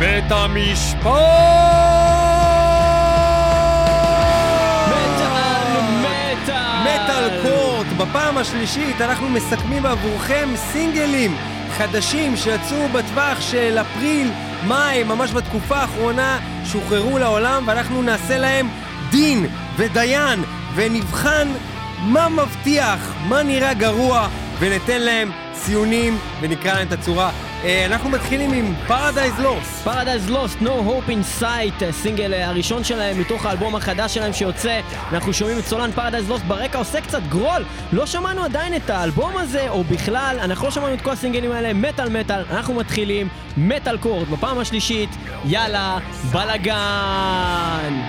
בית המשפט! מטאל, מטאל! מטאל קורט, בפעם השלישית אנחנו מסכמים עבורכם סינגלים חדשים שיצאו בטווח של אפריל, מאי, ממש בתקופה האחרונה, שוחררו לעולם ואנחנו נעשה להם דין ודיין ונבחן מה מבטיח, מה נראה גרוע וניתן להם ציונים ונקרא להם את הצורה. אה, אנחנו מתחילים עם Paradise Lost. Paradise Lost, No Hope in Sight, הסינגל אה, הראשון שלהם מתוך האלבום החדש שלהם שיוצא. אנחנו שומעים את סולן Paradise Lost ברקע עושה קצת גרול. לא שמענו עדיין את האלבום הזה, או בכלל, אנחנו לא שמענו את כל הסינגלים האלה, מטאל מטאל. אנחנו מתחילים מטאל קורט בפעם השלישית, יאללה, בלאגן!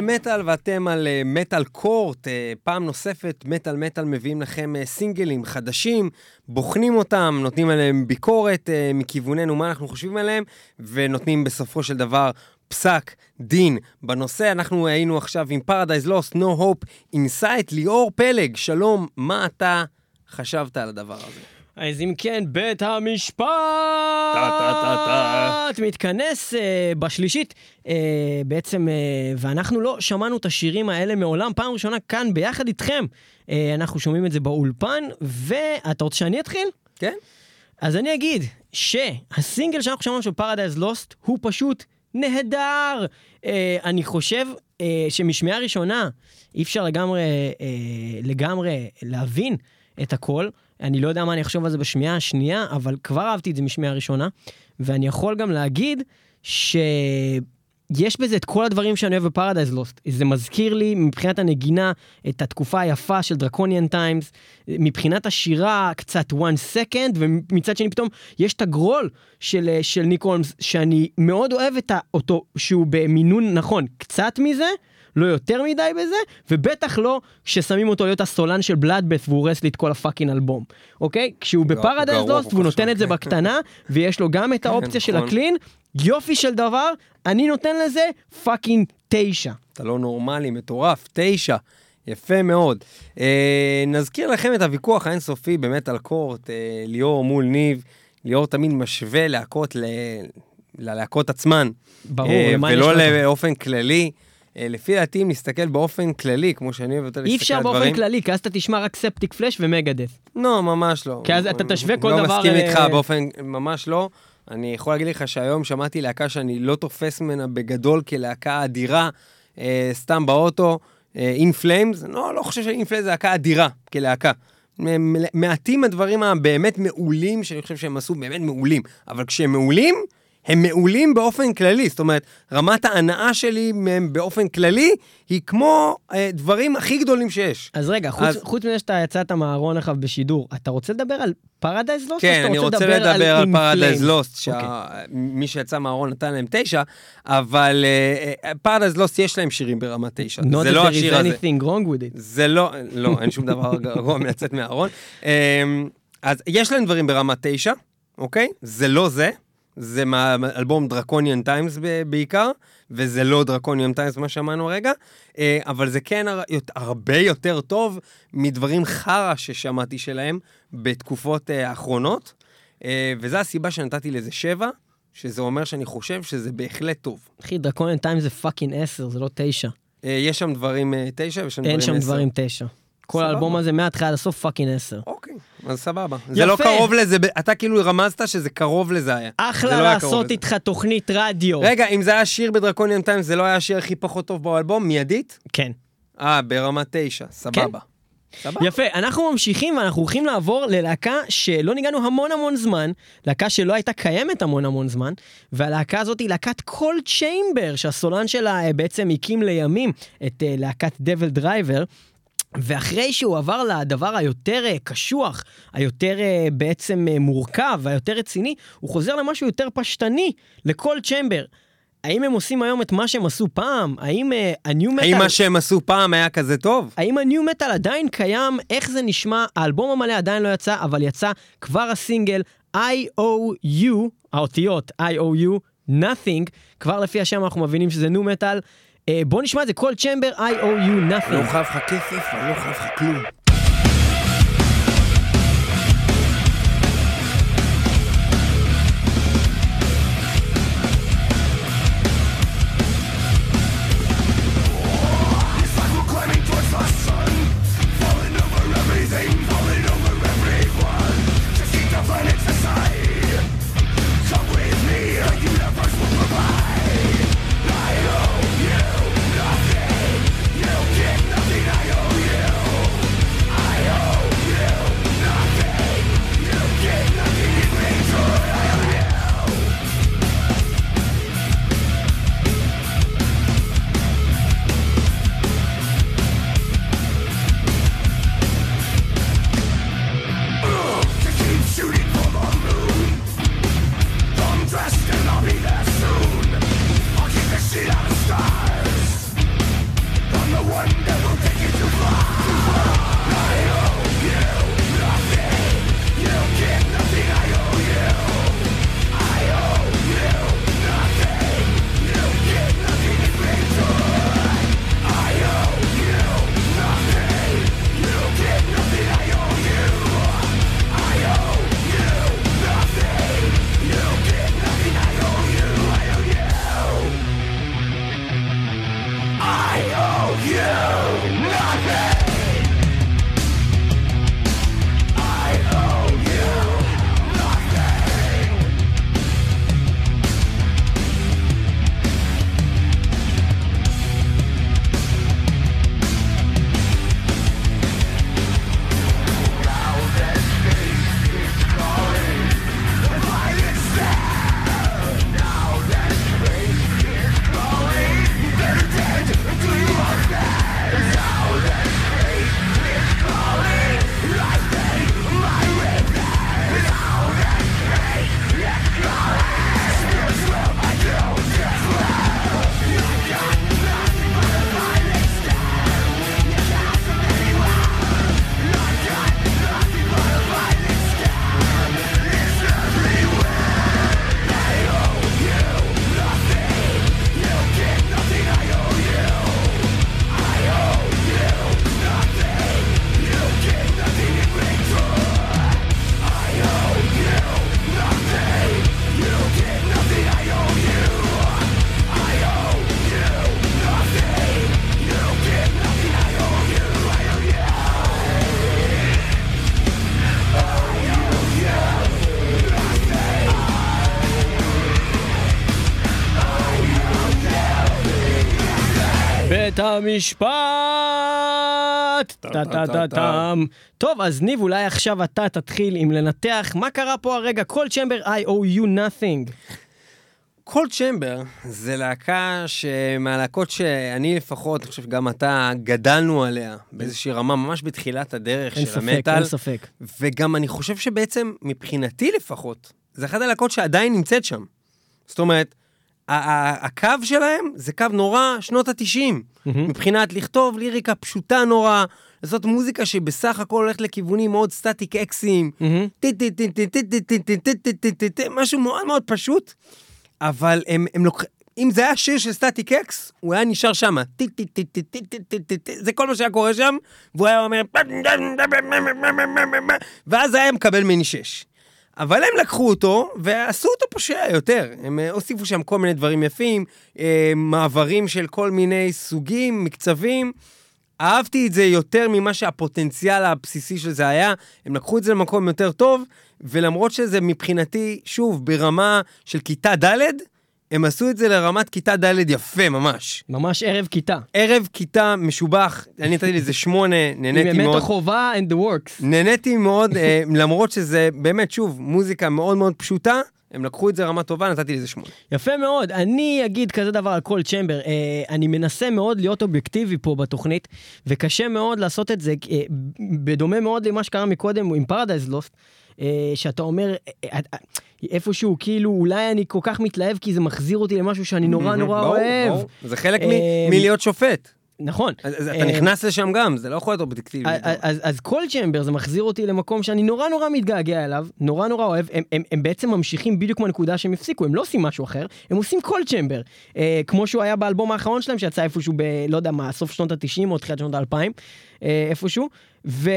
מטאל מטאל ואתם על אה, מטאל קורט, אה, פעם נוספת מטאל מטאל מביאים לכם אה, סינגלים חדשים, בוחנים אותם, נותנים עליהם ביקורת מכיווננו מה אנחנו חושבים עליהם, ונותנים בסופו של דבר פסק דין בנושא. אנחנו היינו עכשיו עם Paradise Lost, No Hope Inside, ליאור פלג, שלום, מה אתה חשבת על הדבר הזה. אז אם כן, בית המשפט. מתכנס uh, בשלישית uh, בעצם, uh, ואנחנו לא שמענו את השירים האלה מעולם, פעם ראשונה כאן ביחד איתכם. אנחנו שומעים את זה באולפן, ואתה רוצה שאני אתחיל? כן? אז אני אגיד שהסינגל שאנחנו שמענו של פרדייז לוסט הוא פשוט נהדר. אני חושב שמשמיעה ראשונה אי אפשר לגמרי, לגמרי להבין את הכל. אני לא יודע מה אני אחשוב על זה בשמיעה השנייה, אבל כבר אהבתי את זה משמיעה ראשונה. ואני יכול גם להגיד שיש בזה את כל הדברים שאני אוהב ב Paradise Lost. זה מזכיר לי מבחינת הנגינה את התקופה היפה של Draconian Times, מבחינת השירה קצת One Second, ומצד שני פתאום יש את ה growl של, של ניק הולמס, שאני מאוד אוהב אותו, שהוא במינון נכון, קצת מזה. לא יותר מדי בזה, ובטח לא כששמים אותו להיות הסולן של Bloodbath והוא הורס לי את כל ה fucking אלבום, אוקיי? כשהוא ב Paradise Lost והוא נותן את זה שם. בקטנה, ויש לו גם את האופציה של נכון. ה clean, יופי של דבר, אני נותן לזה fucking תשע. אתה לא נורמלי, מטורף, תשע. יפה מאוד. אה, נזכיר לכם את הוויכוח האינסופי באמת על קורט, אה, ליאור מול ניב. ליאור תמיד משווה להקות ל... ללהקות עצמן. ברור, אה, ולא לו? באופן כללי. אה, לפי דעתי, אם נסתכל באופן כללי, כמו שאני אוהב יותר אי להסתכל אפשר על באופן דברים. כללי, כי אז אתה תשמע רק Septicflesh ו Megadeth. לא, ממש לא. כי אז אתה תשווה כל לא דבר, מסכים איתך אה, באופן, ממש לא. אני יכול להגיד לך שהיום שמעתי להקה שאני לא תופס ממנה בגדול כלהקה אדירה, אה, סתם באוטו, In Flames, לא, לא חושב ש In Flames זה להקה אדירה כלהקה. מעטים הדברים הבאמת מעולים, שאני חושב שהם עשו באמת מעולים, אבל כשהם מעולים, הם מעולים באופן כללי, זאת אומרת, רמת ההנאה שלי מהם באופן כללי, היא כמו אה, דברים הכי גדולים שיש. אז רגע, חוץ, אז- חוץ מזה שאתה יצאת מהארון עכשיו בשידור, אתה רוצה לדבר על Paradise Lost? כן, אני רוצה לדבר על In Paradise? Lost. שמי שיצא מהארון נתן להם תשע, אבל Paradise Lost יש להם שירים ברמה תשע, Not זה לא there השיר is הזה. anything wrong with it. זה לא, לא, אין שום דבר גרוע מלצאת מהארון. אמ, אז יש להם דברים ברמה תשע, אוקיי? זה לא זה. זה מאלבום Draconian Times בעיקר, וזה לא Draconian Times מה שאמרנו הרגע, אה, אבל זה כן הרבה יותר טוב מדברים חרא ששמעתי שלהם בתקופות אה, האחרונות, אה, וזו הסיבה שנתתי לזה שבע, שזה אומר שאני חושב שזה בהחלט טוב. אחי, Draconian Times זה fucking עשר, זה לא תשע. אה, יש שם דברים תשע ויש שם דברים אין עשר. שם דברים תשע. כל. האלבום הזה מההתחלה עד הסוף fucking עשר. אוקיי, אז סבבה. זה לא יפה. קרוב לזה, אתה כאילו רמזת שזה קרוב לזה היה. אחלה לא היה לעשות לזה. איתך תוכנית רדיו. רגע, אם זה היה שיר ב Draconian Times, זה לא היה השיר הכי פחות טוב באלבום, מיידית? כן. אה, ברמה תשע, סבבה. סבבה. יפה, אנחנו ממשיכים ואנחנו הולכים לעבור ללהקה שלא ניגענו המון המון זמן, להקה שלא הייתה קיימת המון המון זמן, והלהקה הזאת היא להקת Coal Chamber, שהסולן שלה אה, בעצם הקים לימים את אה, להקת DevilDriver. ואחרי שהוא עבר לדבר היותר אה, קשוח, היותר אה, בעצם אה, מורכב והיותר רציני, הוא חוזר למשהו יותר פשטני, ל Coal Chamber. האם הם עושים היום את מה שהם עשו פעם? האם אה, ה nu metal... האם מה שהם עשו פעם היה כזה טוב? האם ה nu metal עדיין קיים? איך זה נשמע? האלבום המלא עדיין לא יצא, אבל יצא כבר הסינגל I.O.U, האותיות I.O.U, Nothing, כבר לפי השם אנחנו מבינים שזה ניו מטאל. אה, בוא נשמע את זה, כל צ'מבר I.O.U, אני לא Nothing. חייב לך כסף, אני לא חייב לך כלום. המשפט! טה-טה-טה-טם. טוב, אז ניב, אולי עכשיו אתה תתחיל עם לנתח מה קרה פה הרגע. כל צ'מבר I owe you nothing. קולד צ'מבר זה להקה שמהלהקות שאני לפחות, אני חושב שגם אתה, גדלנו עליה באיזושהי רמה, ממש בתחילת הדרך אין של ספק, המטאל. אין ספק. וגם אני חושב שבעצם, מבחינתי לפחות, זה אחת הלהקות שעדיין נמצאת שם. זאת אומרת, הקו שלהם זה קו נורא שנות התשעים. מהמם. מבחינת לכתוב ליריקה פשוטה נורא, לעשות מוזיקה שבסך הכל הולכת לכיוונים מאוד סטטיק אקסיים. משהו מאוד מאוד פשוט, אבל הם, הם לוקחים, אם זה היה שיר של סטטיק אקס, הוא היה נשאר שם. זה כל מה שהיה קורה שם, והוא היה אומר... ואז היה מקבל מיני שש. אבל הם לקחו אותו ועשו אותו פושע יותר. הם אה, הוסיפו שם כל מיני דברים יפים, אה, מעברים של כל מיני סוגים, מקצבים. אהבתי את זה יותר ממה שהפוטנציאל הבסיסי של זה היה. הם לקחו את זה למקום יותר טוב, ולמרות שזה מבחינתי, שוב, ברמה של כיתה ד', הם עשו את זה לרמת כיתה ד' יפה ממש. ממש ערב כיתה. ערב כיתה משובח, אני נתתי לזה שמונה, נהניתי באמת מאוד. החובה and the works. נהניתי מאוד, אה, למרות שזה באמת, שוב, מוזיקה מאוד מאוד פשוטה, הם לקחו את זה רמה טובה, נתתי לזה שמונה. יפה מאוד. אני אגיד כזה דבר על כל צ'מבר. אה, אני מנסה מאוד להיות אובייקטיבי פה בתוכנית, וקשה מאוד לעשות את זה, אה, בדומה מאוד למה שקרה מקודם עם פרדייז לוסט, שאתה אומר, אה, אה, אה, איפשהו, כאילו, אולי אני כל כך מתלהב כי זה מחזיר אותי למשהו שאני נורא נורא ברור, אוהב. ברור. זה חלק אה, מלהיות שופט. נכון. אז אז אתה אה, נכנס לשם גם, זה לא יכול להיות אובייקטיבי. אז, אז, אז כל צ'מבר זה מחזיר אותי למקום שאני נורא נורא מתגעגע אליו, נורא נורא אוהב, הם, הם, הם בעצם ממשיכים בדיוק מהנקודה שהם הפסיקו, הם לא עושים משהו אחר, הם עושים כל צ'מבר. אה, כמו שהוא היה באלבום האחרון שלהם שיצא איפשהו ב... לא יודע מה, סוף שנות ה-90 או תחילת שנות ה-2000, אה, איפשהו, ו...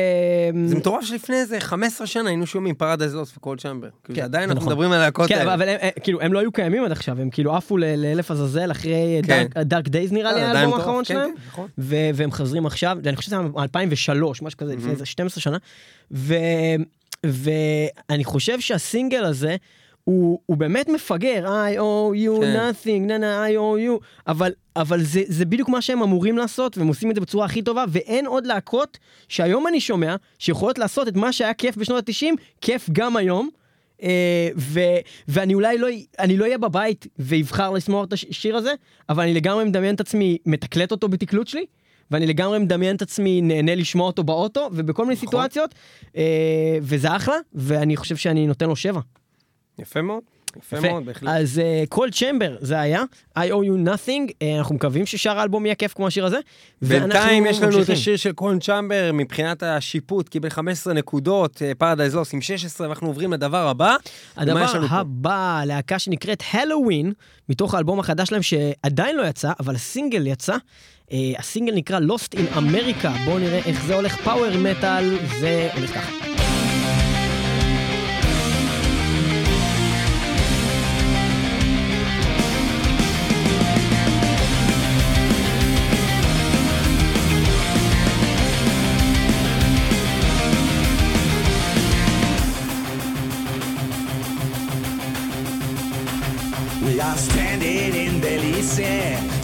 זה מטורף שלפני איזה 15 שנה היינו שומעים Paradise Lost ו Coal Chamber. כאילו, כן, זה עדיין זה אנחנו נכון. מדברים על הלהקות כן, אבל, האלה. אבל הם, כאילו, הם לא היו קיימים עד עכשיו, הם כאילו עפו לאלף עזאזל אחרי כן. Dark Days נראה לי, אה, עדיין האלבום האחרון כן, שלהם. כן, נכון. והם חוזרים עכשיו, אני חושב שזה היה 2003, משהו כזה, לפני איזה 12 שנה, ואני חושב שהסינגל הזה, הוא, הוא באמת מפגר, I owe you כן. nothing, נה נה I owe you, אבל, אבל זה, זה בדיוק מה שהם אמורים לעשות, והם עושים את זה בצורה הכי טובה, ואין עוד להקות שהיום אני שומע, שיכולות לעשות את מה שהיה כיף בשנות ה-90, כיף גם היום. אה, ו, ואני אולי לא, אני לא אהיה בבית ואבחר לשמוע את השיר הזה, אבל אני לגמרי מדמיין את עצמי מתקלט אותו בתקלוט שלי, ואני לגמרי מדמיין את עצמי נהנה לשמוע אותו באוטו, ובכל מיני נכון. סיטואציות, אה, וזה אחלה, ואני חושב שאני נותן לו שבע. יפה מאוד, יפה יפה. מאוד, בהחלט. אז Coal Chamber זה היה, I owe you nothing, אה, אנחנו מקווים ששאר האלבום יהיה כיף כמו השיר הזה. בינתיים יש לנו את. השיר של Coal Chamber, מבחינת השיפוט, קיבל 15 נקודות, Paradise Lost עם 16, ואנחנו עוברים לדבר הבא. הדבר פה? הבא, להקה שנקראת Helloween, מתוך האלבום החדש שלהם שעדיין לא יצא, אבל הסינגל יצא. אה, הסינגל נקרא Lost in America, בואו נראה איך זה הולך, power metal, זה הולך ככה. are stranded in Belize.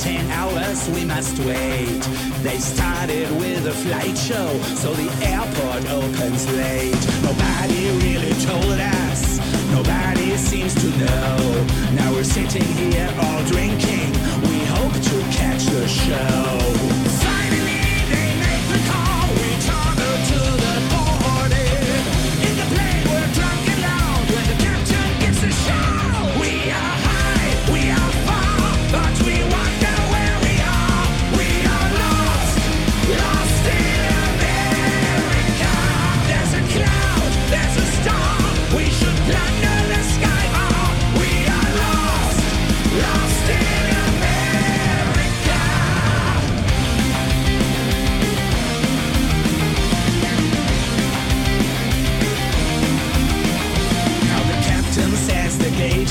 Ten hours we must wait. They started with a flight show, so the airport opens late. Nobody really told us. Nobody seems to know. Now we're sitting here all drinking. We hope to catch the show.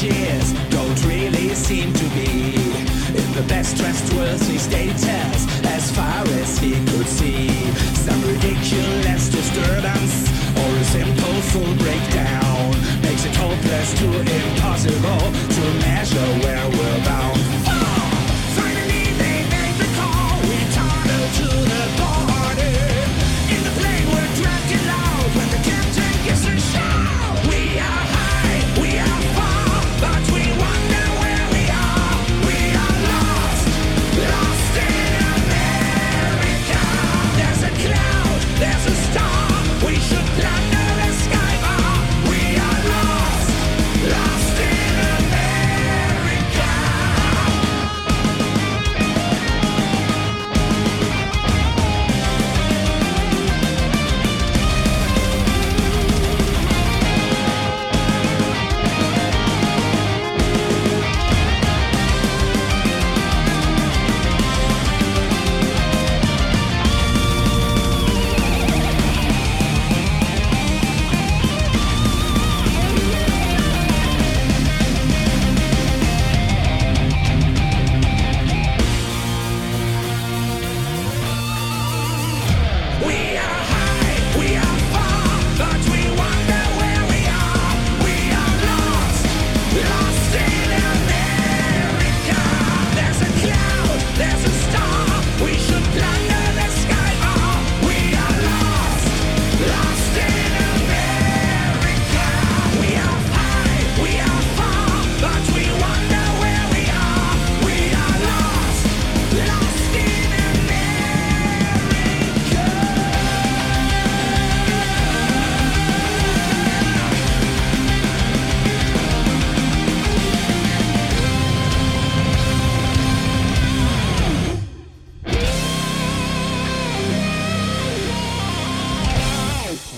Gauges don't really seem to be in the best trustworthy status as far as he could see. Some ridiculous disturbance or a simple full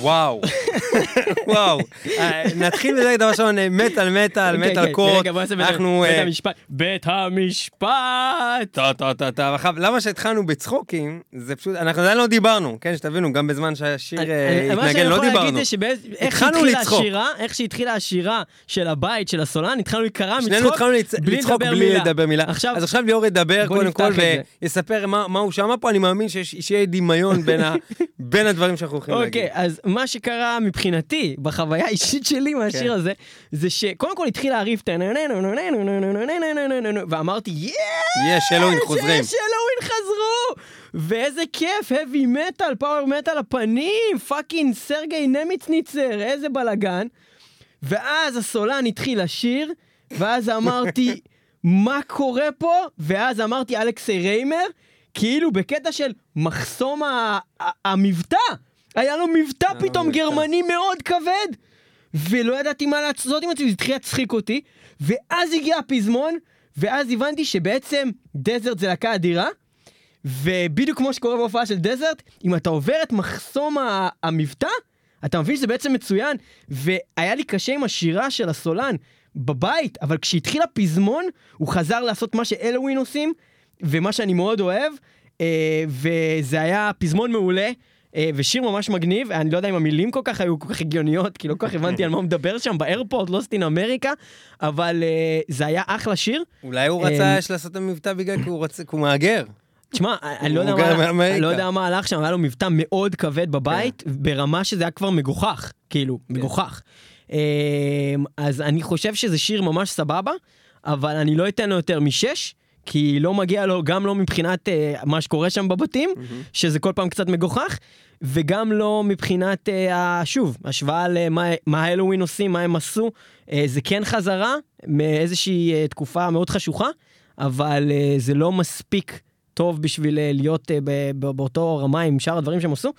וואו. וואו. נתחיל בזה דבר ראשון, מטאל מטאל, אוקיי, מטאל אוקיי, קורט. אנחנו... בית אה, המשפט. בית המשפט! טוב, טוב, טוב, טוב, עכשיו, למה שהתחלנו בצחוקים, זה פשוט, אנחנו עדיין לא דיברנו, כן, שתבינו, גם בזמן שהשיר אה, מה שאני התנגן לא יכול להגיד דיברנו. זה שאיך התחלנו לצחוק. איך שהתחילה השירה של הבית של הסולן, התחלנו להיקרע מצחוק, שנינו התחלנו לצ- לצחוק בלי. לדבר מילה. אז עכשיו ליאור ידבר קודם כל. ויספר מה מה הוא שמע פה, אני מאמין שיהיה דמיון בין הדברים שאנחנו הולכים להגיד. אוקיי, אז מה שקרה מבחינתי, בחוויה האישית שלי מהשיר כן. הזה, זה שקודם כל התחיל הריף את ואמרתי! יש אלוהים חוזרים. יש אלוהים חזרו! ואיזה כיף, heavy metal, power metal בפנים, fucking סרגיי נמיצ'ניצר, איזה בלאגן. ואז הסולן התחיל לשיר, ואז אמרתי, מה קורה פה? ואז אמרתי אלכסי ריימר, כאילו בקטע של מחסום המבטא. היה לו מבטא פתאום. גרמני מאוד כבד, ולא ידעתי מה לעשות עם עצמי, זה התחיל להצחיק אותי, ואז הגיע הפזמון, ואז הבנתי שבעצם Desert זה להקה אדירה, ובדיוק כמו שקורה בהופעה של Desert, אם אתה עובר את מחסום המבטא, אתה מבין שזה בעצם מצוין, והיה לי קשה עם השירה של הסולן בבית, אבל כשהתחיל הפזמון, הוא חזר לעשות מה שאלווין עושים, ומה שאני מאוד אוהב, אה, וזה היה פזמון מעולה. אה, ושיר ממש מגניב, אני לא יודע אם המילים כל כך היו כל כך הגיוניות, כי לא כל כך הבנתי על מה הוא מדבר שם באיירפורט, לוסט אין אמריקה, אבל אה, זה היה אחלה שיר. אולי הוא אמ, רצה לעשות את המבטא בגלל כי הוא רוצה, כי הוא מהגר. תשמע, אני לא יודע מה-. אני לא יודע מה הלך שם, היה לו מבטא מאוד כבד בבית, ברמה שזה היה כבר מגוחך, כאילו, מגוחך. אמ, אז אני חושב שזה שיר ממש סבבה, אבל אני לא אתן לו יותר משש, כי לא מגיע לו, גם לא מבחינת אה, מה שקורה שם בבתים, שזה כל פעם קצת מגוחך, וגם לא מבחינת, אה, שוב, השוואה למה מה ההלואוין עושים, מה הם עשו. אה, זה כן חזרה מאיזושהי אה, תקופה מאוד חשוכה, אבל אה, זה לא מספיק טוב בשביל אה, להיות אה, באותו רמה עם שאר הדברים שהם עשו.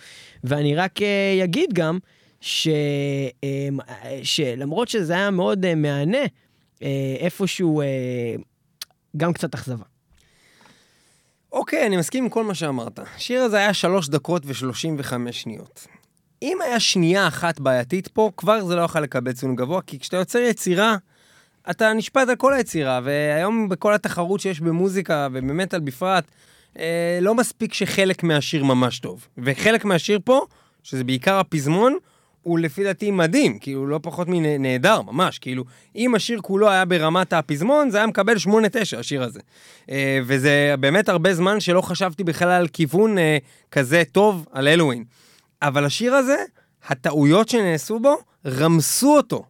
ואני רק אה, אגיד גם, ש, אה, שלמרות שזה היה מאוד אה, מהנה, אה, איפשהו אה, גם קצת אכזבה. אוקיי, אני מסכים עם כל מה שאמרת. השיר הזה היה שלוש דקות ושלושים וחמש שניות. אם היה שנייה אחת בעייתית פה, כבר זה לא יכול לקבל ציון גבוה, כי כשאתה יוצר יצירה, אתה נשפט על כל היצירה, והיום בכל התחרות שיש במוזיקה, ובמטאל בפרט, אה, לא מספיק שחלק מהשיר ממש טוב. וחלק מהשיר פה, שזה בעיקר הפזמון, הוא לפי דעתי מדהים, כאילו לא פחות מנהדר, ממש, כאילו, אם השיר כולו היה ברמת הפזמון, זה היה מקבל 8-9, השיר הזה. אה, וזה באמת הרבה זמן שלא חשבתי בכלל על כיוון אה, כזה טוב על אלווין. אבל השיר הזה, הטעויות שנעשו בו, רמסו אותו.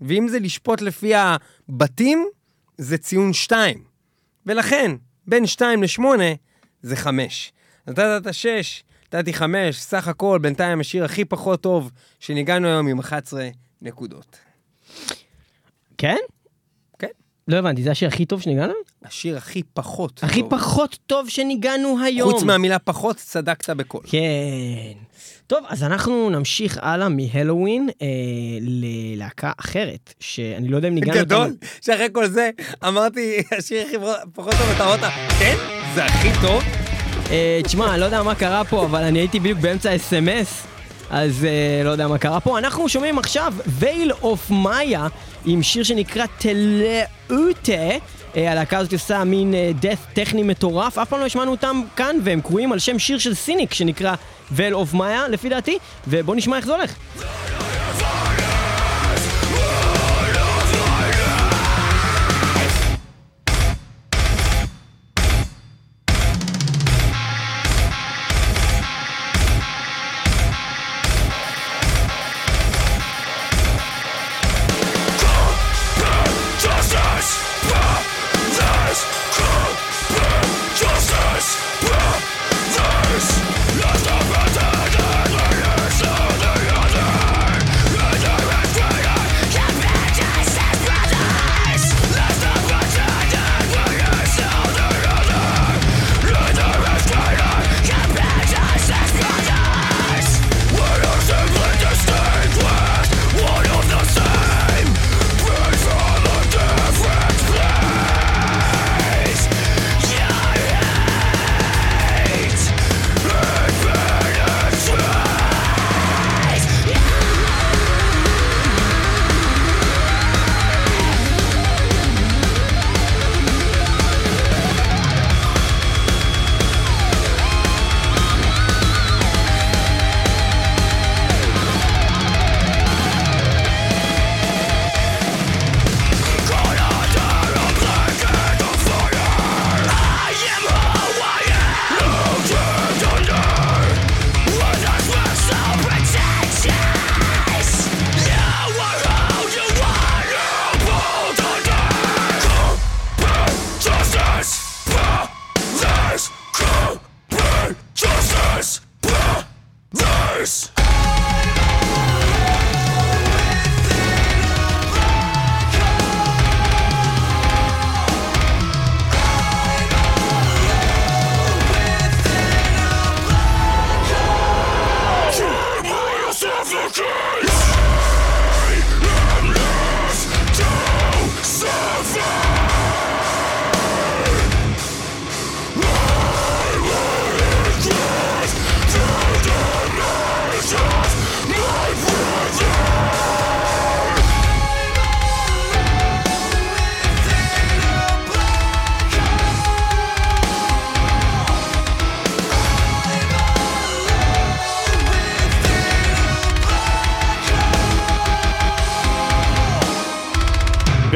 ואם זה לשפוט לפי הבתים, זה ציון 2. ולכן, בין 2 ל-8 זה 5. נתת את ה-6, נתתי 5, סך הכל, בינתיים השיר הכי פחות טוב שניגענו היום עם 11 נקודות. כן? כן. לא הבנתי, זה השיר הכי טוב שניגענו? השיר הכי פחות הכי טוב. פחוט טוב שניגענו היום. חוץ מהמילה פחות, צדקת בכל. כן. טוב, אז אנחנו נמשיך הלאה מהלואוין אה, ללהקה אחרת, שאני לא יודע אם ניגענו גדול, שאחרי כל זה אמרתי, השיר הכי פחות טוב, אתה אמרת, כן? זה הכי טוב? אה, תשמע, אני לא יודע מה קרה פה, אבל אני הייתי בדיוק באמצע אס.אם.אס, אז אה, לא יודע מה קרה פה. אנחנו שומעים עכשיו Veil of Maya עם שיר שנקרא Teleute. אה, הלהקה הזאת עושה מין death טכני מטורף, אף פעם לא השמענו אותם כאן, והם קרויים על שם שיר של Cynic שנקרא וייל אוף מאיה, לפי דעתי, ובואו נשמע איך זה הולך.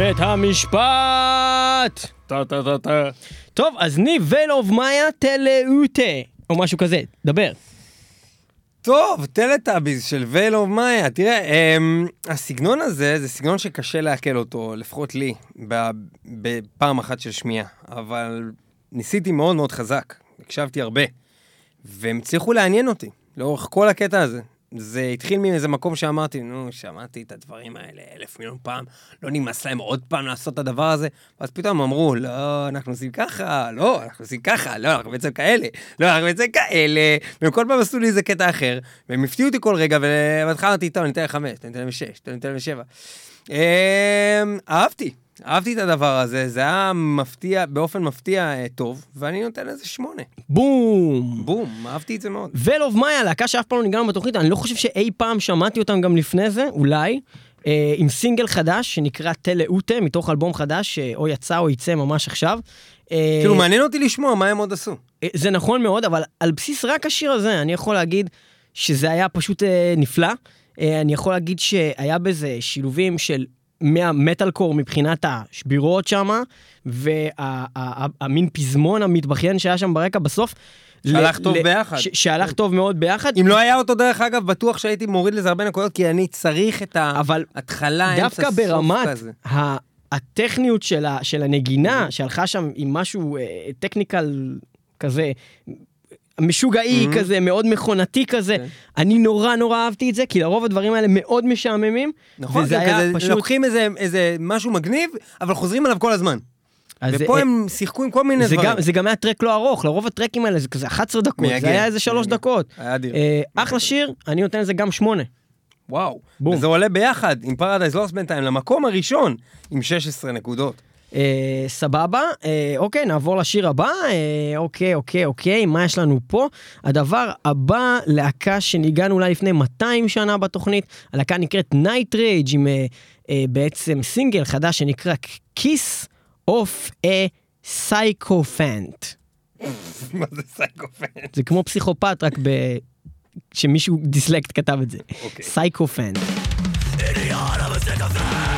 בית המשפט! טה טה טה טה. טוב, אז ניב Veil of Maya Teleute, או משהו כזה, דבר. טוב, טלטאביז של Veil of Maya. תראה, אמ, הסגנון הזה, זה סגנון שקשה לעכל אותו, לפחות לי, ב- בפעם אחת של שמיעה. אבל ניסיתי מאוד מאוד חזק, הקשבתי הרבה. והם הצליחו לעניין אותי, לאורך כל הקטע הזה. זה התחיל מאיזה מקום שאמרתי, נו, שמעתי את הדברים האלה אלף מיליון פעם, לא נמאס להם עוד פעם לעשות את הדבר הזה? ואז פתאום אמרו, לא, אנחנו עושים ככה, לא, אנחנו עושים ככה, לא, אנחנו בעצם כאלה, לא, אנחנו בעצם כאלה, והם כל פעם עשו לי איזה קטע אחר, והם הפתיעו אותי כל רגע, ובהתחלה אמרתי, טוב, אני אתן להם חמש, אני אתן להם שש, אני אתן להם שבע. אמ, אהבתי, אהבתי את הדבר הזה, זה היה מפתיע, באופן מפתיע אה, טוב, ואני נותן לזה שמונה. בום! בום, אהבתי את זה מאוד. ולוב מאיה, להקה שאף פעם לא ניגענו בתוכנית, אני לא חושב שאי פעם שמעתי אותם גם לפני זה, אולי, אה, עם סינגל חדש שנקרא טלה אוטה, מתוך אלבום חדש, שאו יצא או יצא ממש עכשיו. אה, כאילו, מעניין אותי לשמוע מה הם עוד עשו. אה, זה נכון מאוד, אבל על בסיס רק השיר הזה, אני יכול להגיד שזה היה פשוט אה, נפלא. אה, אני יכול להגיד שהיה בזה שילובים של מהמטאל קור מבחינת השבירות שמה, והמין פזמון המתבכיין שהיה שם ברקע בסוף. שהלך טוב ביחד. שהלך טוב מאוד ביחד. אם לא היה אותו, דרך אגב, בטוח שהייתי מוריד לזה הרבה נקודות, כי אני צריך את ההתחלה, אמצע, דווקא סוף ברמת כזה. ה- הטכניות של, הנגינה, שהלכה שם עם משהו אה, טכניקל כזה, משוגעי Mhm. כזה, מאוד מכונתי כזה, כן. אני נורא נורא אהבתי את זה, כי לרוב הדברים האלה מאוד משעממים. נכון, וזה זה היה כזה, פשוט- לוקחים איזה, איזה משהו מגניב, אבל חוזרים עליו כל הזמן. ופה אה, הם שיחקו עם כל מיני זה דברים. גם, זה גם היה טרק לא ארוך, לרוב הטרקים האלה זה כזה 11 דקות, מייגע, זה היה איזה 3 מייגע. דקות. היה אדיר. אה, אחלה שיר, אני נותן לזה גם 8. וואו. בום. וזה עולה ביחד עם פרדייז לוס בינתיים למקום הראשון, עם 16 נקודות. אה, סבבה, אה, אוקיי, נעבור לשיר הבא. אה, אוקיי, אוקיי, אוקיי, מה יש לנו פה? הדבר הבא, להקה שניגענו אולי לפני 200 שנה בתוכנית, הלהקה נקראת Night Rage, עם אה, אה, בעצם סינגל חדש שנקרא Kiss of a Sycophant. מה זה sycophant? זה כמו פסיכופת, רק ב... שמישהו דיסלקט כתב את זה. אוקיי. sycophant. Nothing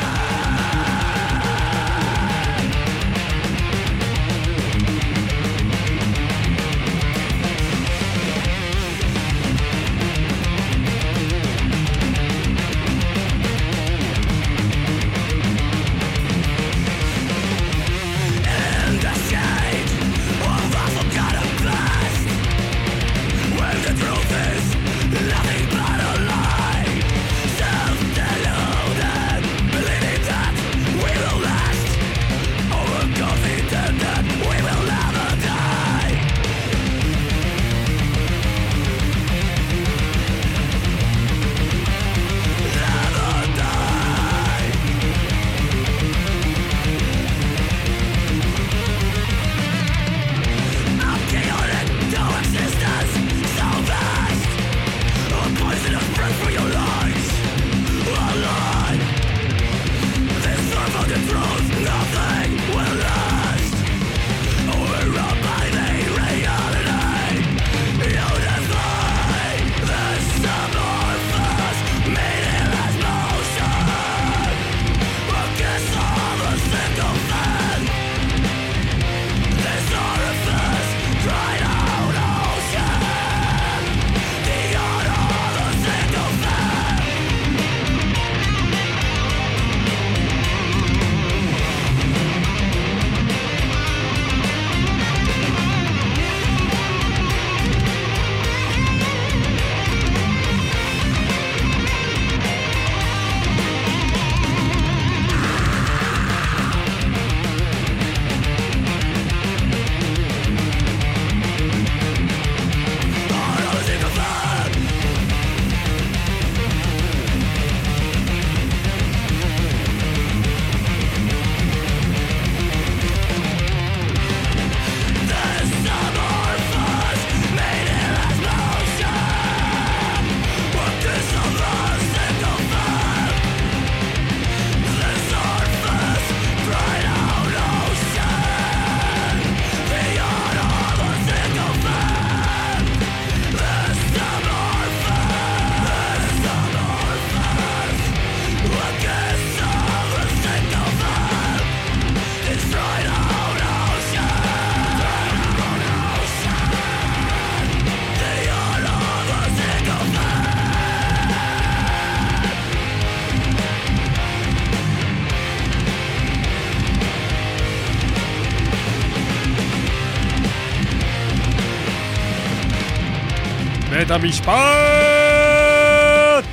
בית המשפט!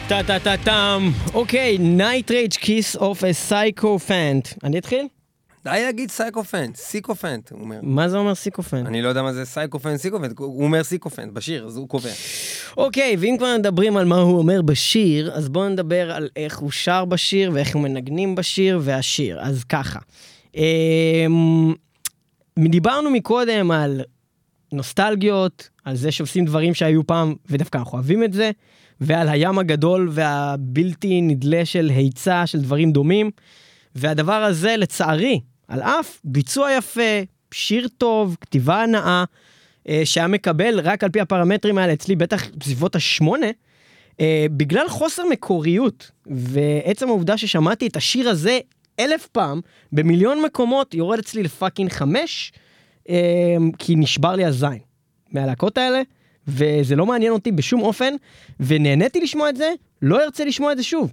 טה טה טה טם. אוקיי, Nightrage, Kiss of a Sycophant. אני אתחיל? די להגיד sycophant, sycophant, הוא אומר. מה זה אומר sycophant? אני לא יודע מה זה sycophant, sycophant, הוא אומר sycophant בשיר, אז הוא קובע. אוקיי, ואם כבר מדברים על מה הוא אומר בשיר, אז בואו נדבר על איך הוא שר בשיר ואיך הוא מנגנים בשיר והשיר. אז ככה. אמ, דיברנו מקודם על נוסטלגיות, על זה שעושים דברים שהיו פעם, ודווקא אנחנו אוהבים את זה, ועל הים הגדול והבלתי נדלה של היצע של דברים דומים. והדבר הזה, לצערי, על אף ביצוע יפה, שיר טוב, כתיבה הנאה, אה, שהיה מקבל רק על פי הפרמטרים האלה אצלי, בטח בסביבות השמונה, אה, בגלל חוסר מקוריות, ועצם העובדה ששמעתי את השיר הזה אלף פעם, במיליון מקומות, יורד אצלי ל fucking חמש, כי נשבר לי הזין מהלהקות האלה, וזה לא מעניין אותי בשום אופן, ונהניתי לשמוע את זה, לא ארצה לשמוע את זה שוב.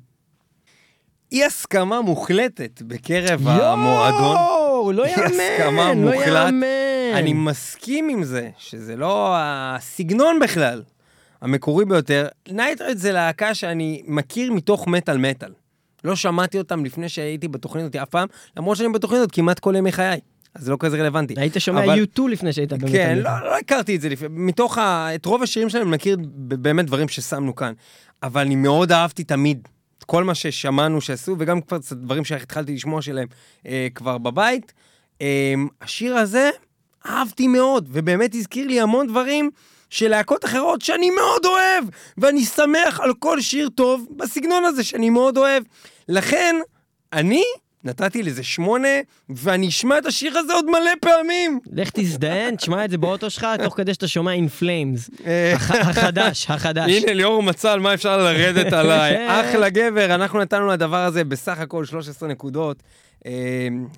אי הסכמה מוחלטת בקרב המועדון. יואו, לא אי הסכמה יאמן, לא מוחלט. יאמן. אני מסכים עם זה, שזה לא הסגנון בכלל המקורי ביותר. Nightrage זה להקה שאני מכיר מתוך מטאל מטאל. לא שמעתי אותם לפני שהייתי בתוכנית אותי אף פעם, למרות שאני בתוכנית הזאת כמעט כל ימי חיי. אז זה לא כזה רלוונטי. היית שומע אבל- U2 לפני שהיית באמת... כן, לא, לא הכרתי את זה לפני, מתוך ה... את רוב השירים שלהם אני מכיר באמת דברים ששמנו כאן. אבל אני מאוד אהבתי תמיד את כל מה ששמענו שעשו, וגם כבר קצת דברים שהתחלתי לשמוע שלהם אה, כבר בבית. אה, השיר הזה, אהבתי מאוד, ובאמת הזכיר לי המון דברים של להקות אחרות שאני מאוד אוהב, ואני שמח על כל שיר טוב בסגנון הזה שאני מאוד אוהב. לכן, אני נתתי לזה שמונה, ואני אשמע את השיר הזה עוד מלא פעמים. לך תזדיין, תשמע את זה באוטו שלך, תוך כדי שאתה שומע In Flames. אה, הח- החדש, החדש. הנה, ליאור מצא על מה אפשר לרדת עליי. אחלה גבר, אנחנו נתנו לדבר הזה בסך הכל 13 נקודות. אה,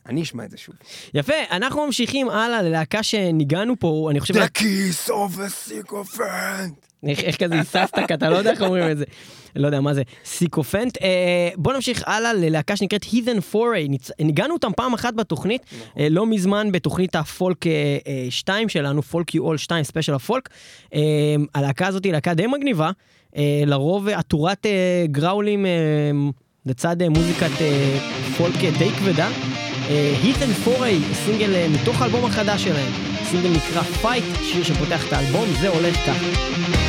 אני אשמע את זה שוב. יפה, אנחנו ממשיכים הלאה ללהקה שניגענו פה, אני חושב... The kiss of a sycophant. איך, כזה היססת, כי אתה לא יודע איך אומרים את זה. לא יודע מה זה, sycophant. אה, בוא נמשיך הלאה ללהקה שנקראת Heathen Foray. ניגענו אותם פעם אחת בתוכנית, אה, לא מזמן בתוכנית הפולק 2 שלנו, Folk You All 2, special הפולק. אה, הלהקה הזאת היא להקה די מגניבה, אה, לרוב אה, עטורת אה, גראולים אה, לצד אה, מוזיקת אה, פולק אה, די כבדה. Heathen Foray, סינגל אה, מתוך האלבום החדש שלהם. סינגל נקרא Fight, שיר שפותח את האלבום, זה הולך ככה.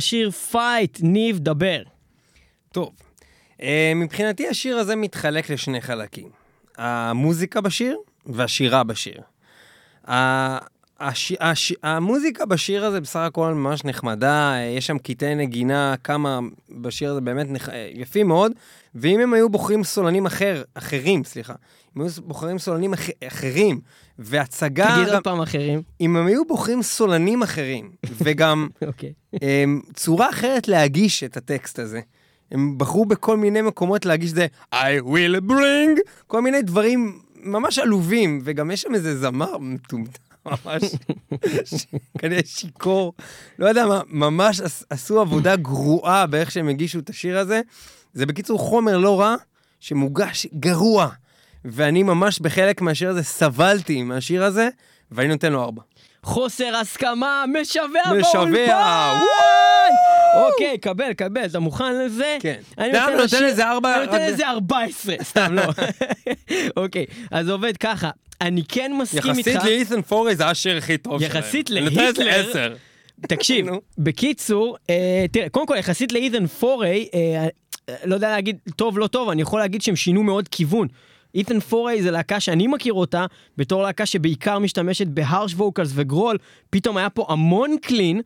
השיר Fight, ניב, דבר. טוב, אה, מבחינתי השיר הזה מתחלק לשני חלקים. המוזיקה בשיר והשירה בשיר. הש... הש... המוזיקה בשיר הזה בסך הכל ממש נחמדה, יש שם קטעי נגינה, כמה בשיר הזה באמת נח... אה, יפים מאוד, ואם הם היו בוחרים סולנים אחר, אחרים, סליחה, אם היו בוחרים סולנים אח... אחרים, והצגה, תגיד גם... עוד פעם אחרים. אם הם היו בוחרים סולנים אחרים, וגם אוקיי. הם, צורה אחרת להגיש את הטקסט הזה. הם בחרו בכל מיני מקומות להגיש זה I will bring, כל מיני דברים ממש עלובים, וגם יש שם איזה זמר מטומטם ממש, כנראה שיכור, לא יודע מה, ממש עש- עשו עבודה גרועה באיך שהם הגישו את השיר הזה. זה בקיצור חומר לא רע, שמוגש גרוע. ואני ממש בחלק מהשיר הזה סבלתי מהשיר הזה, ואני נותן לו ארבע. חוסר הסכמה משווע משווע, באולפן! וואו! אוקיי, קבל, קבל, אתה מוכן לזה? כן. אני נותן לזה ארבע? אני נותן לזה 14, סתם לא. אוקיי, אז עובד ככה. אני כן מסכים איתך. יחסית לאית'ן פורי זה השיר הכי טוב שלהם. יחסית להיטלר. תקשיב. בקיצור, אה, תראה, קודם כל, יחסית לאית'ן פורי, אה, אה, לא יודע להגיד טוב, לא טוב, אני יכול להגיד שהם שינו מאוד כיוון. Heathen Foray זה להקה שאני מכיר אותה, בתור להקה שבעיקר משתמשת ב harsh vocals ו growl, פתאום היה פה המון clean.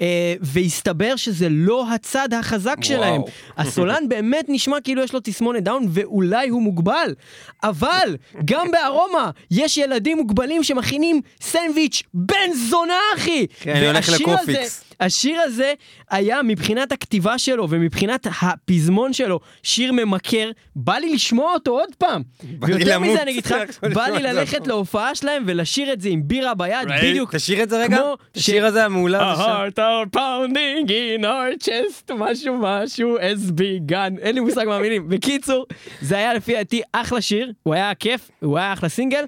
אה, והסתבר שזה לא הצד החזק שלהם. הסולן באמת נשמע כאילו יש לו תסמונת דאון ואולי הוא מוגבל. אבל גם בארומה יש ילדים מוגבלים שמכינים סנדוויץ' בן זונה אחי! כן, אני הולך לקופיקס. הזה- השיר הזה היה מבחינת הכתיבה שלו ומבחינת הפזמון שלו שיר ממכר, בא לי לשמוע אותו עוד פעם. ויותר מזה אני אגיד לך, בא לי ללכת. להופעה שלהם ולשיר את זה עם בירה ביד, בדיוק תשאיר את זה רגע. השיר הזה המעולה. A heart are pounding in our chest, משהו משהו has begun, אין לי מושג מה המילים. בקיצור, זה היה לפי דעתי אחלה שיר, הוא היה כיף, הוא היה אחלה סינגל.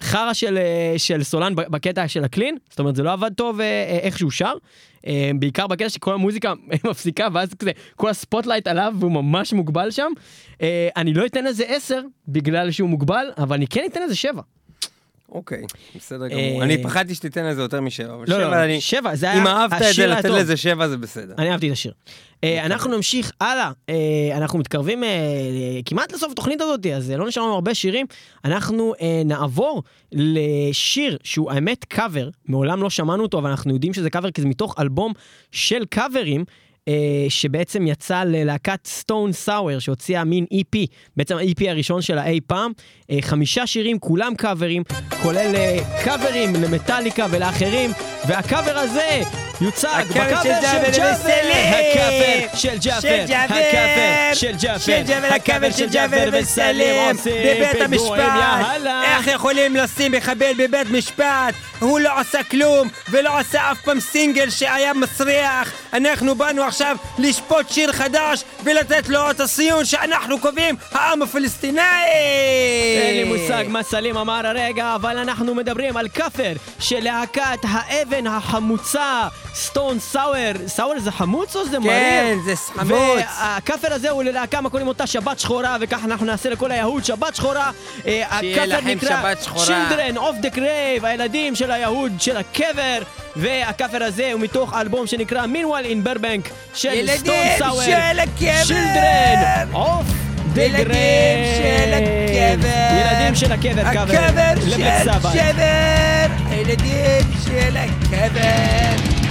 חרא של, אה, של סולן בקטע של הקלין, זאת אומרת זה לא עבד טוב אה, אה, איך שהוא שר, בעיקר בקטע שכל המוזיקה מפסיקה ואז כזה כל ה spotlight עליו והוא ממש מוגבל שם. אה, אני לא אתן לזה 10 בגלל שהוא מוגבל, אבל אני כן אתן לזה 7. אוקיי, בסדר אה, גמור. אני פחדתי שתיתן לזה יותר משבע, אבל לא, לא, שבע אני... 7, זה היה אם אהבת את זה, לתת. לזה שבע זה בסדר. אני אהבתי את השיר. אה, אנחנו נמשיך הלאה, אה, אנחנו מתקרבים כמעט לסוף התוכנית הזאת, אז לא נשאר לנו הרבה שירים. אנחנו נעבור לשיר שהוא האמת קאבר, מעולם לא שמענו אותו, אבל אנחנו יודעים שזה קאבר כי זה מתוך אלבום של קאברים. אה, שבעצם יצא ללהקת Stone Sour שהוציאה מין EP, בעצם ה-EP הראשון שלה אי פעם, אה, חמישה שירים, כולם קאברים, כולל אה, קאברים למטאליקה ולאחרים, והקאבר הזה יוצג בקאבר של ג'אבר. הקאבר של ג'אבר. הקאבר של ג'אבר, הקאבר של ג'אבר וסלים בבית המשפט. איך יכולים לשים מחבל בבית משפט? הוא לא עשה כלום, ולא עשה אף פעם סינגל שהיה מסריח. אנחנו באנו עכשיו לשפוט שיר חדש ולתת לו את הציון שאנחנו קובעים, העם הפלסטיני! אין לי מושג מה סלים אמר הרגע, אבל אנחנו מדברים על כאפר של להקת האבן החמוצה, סטון סאואר. סאואר זה חמוץ או זה מריר? כן, זה חמוץ. והכאפר הזה הוא ללהקה מקוראים אותה שבת שחורה, וככה אנחנו נעשה לכל היהוד שבת שחורה. אה, שיהיה לכם שבת שחורה. Children of the Grave, הילדים של היהוד של הקבר. והכאפר הזה הוא מתוך אלבום שנקרא Meanwhile in Burbank של ילדים סטון סאואר. של הקבר. Children of the ילדים Grave. של הקבר. ילדים של הקבר, קאבר. הקבר של. שבר! הילדים של הקבר!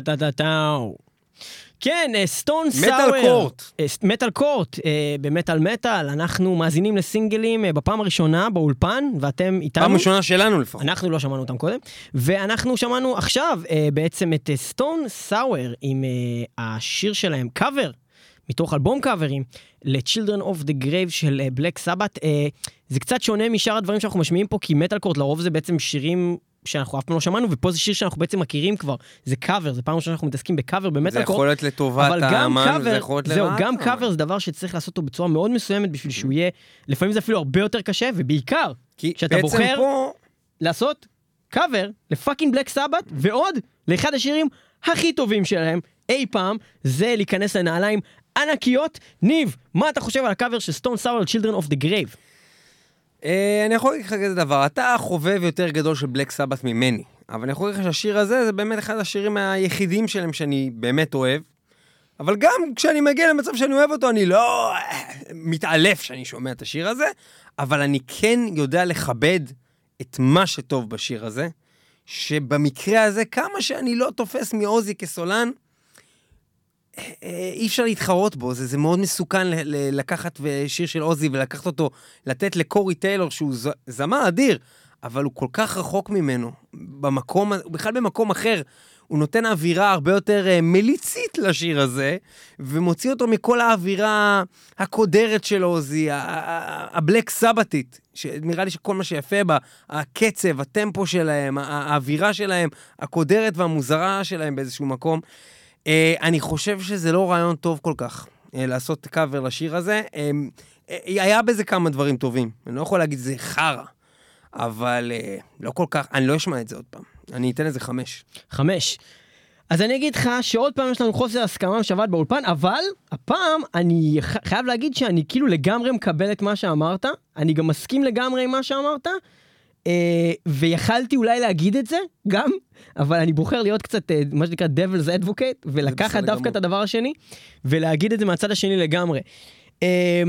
טה טה טה טאו. כן, סטון מטל סאואר. קורט. מטל קורט, במטל מטל, אנחנו מאזינים לסינגלים בפעם הראשונה באולפן, ואתם איתנו. פעם ראשונה שלנו לפחות. אנחנו לא שמענו אותם קודם, ואנחנו שמענו עכשיו בעצם את סטון סאואר עם השיר שלהם, קאבר, מתוך אלבום קאברים, ל-Children of the Grave של בלק סבת. זה קצת שונה משאר הדברים שאנחנו משמיעים פה, כי מטאל קורט לרוב זה בעצם שירים שאנחנו אף פעם לא שמענו, ופה זה שיר שאנחנו בעצם מכירים כבר, זה קאבר, זה פעם ראשונה שאנחנו מתעסקים בקאבר זה ב Metal Court. יכול להיות לטובת גם האמן, זה יכול להיות זהו, לרעת גם האמן. קאבר זה דבר שצריך לעשות אותו בצורה מאוד מסוימת בשביל שהוא יהיה, לפעמים זה אפילו הרבה יותר קשה, ובעיקר, כשאתה בוחר- פה... לעשות קאבר ל fucking Black Sabbath, ועוד לאחד השירים הכי טובים שלהם אי פעם, זה להיכנס לנעליים ענקיות. ניב, מה אתה חושב על הקאבר של Stone Sour Children of the Grave? אה, אני יכול להגיד לך כזה דבר, אתה חובב יותר גדול של בלק סבת ממני, אבל אני יכול להגיד לך שהשיר הזה זה באמת אחד השירים היחידים שלהם שאני באמת אוהב. אבל גם כשאני מגיע למצב שאני אוהב אותו, אני לא אה, מתעלף שאני שומע את השיר הזה, אבל אני כן יודע לכבד את מה שטוב בשיר הזה, שבמקרה הזה, כמה שאני לא תופס מעוזי כסולן, אי אפשר להתחרות בו, זה, זה מאוד מסוכן ל- ל- לקחת שיר של עוזי ולקחת אותו, לתת לקורי טיילור, שהוא ז- זמר אדיר, אבל הוא כל כך רחוק ממנו, במקום, בכלל במקום אחר. הוא נותן אווירה הרבה יותר אה, מליצית לשיר הזה, ומוציא אותו מכל האווירה הקודרת של עוזי, הבלק סבתית, שנראה לי שכל מה שיפה בה, הקצב, הטמפו שלהם, האווירה שלהם, הקודרת והמוזרה שלהם באיזשהו מקום. אה, אני חושב שזה לא רעיון טוב כל כך, אה, לעשות קאבר לשיר הזה. אה, היה בזה כמה דברים טובים, אני לא יכול להגיד שזה חרא, אבל לא כל כך, אני לא אשמע את זה עוד פעם. אני אתן לזה חמש. חמש. אז אני אגיד לך שעוד פעם יש לנו חוסר הסכמה שבת באולפן, אבל הפעם אני חייב להגיד שאני כאילו לגמרי מקבל את מה שאמרת, אני גם מסכים לגמרי עם מה שאמרת, ויכלתי אולי להגיד את זה גם, אבל אני בוחר להיות קצת אה, מה שנקרא devil's advocate, ולקחת דווקא גמור. את הדבר השני, ולהגיד את זה מהצד השני לגמרי. אה,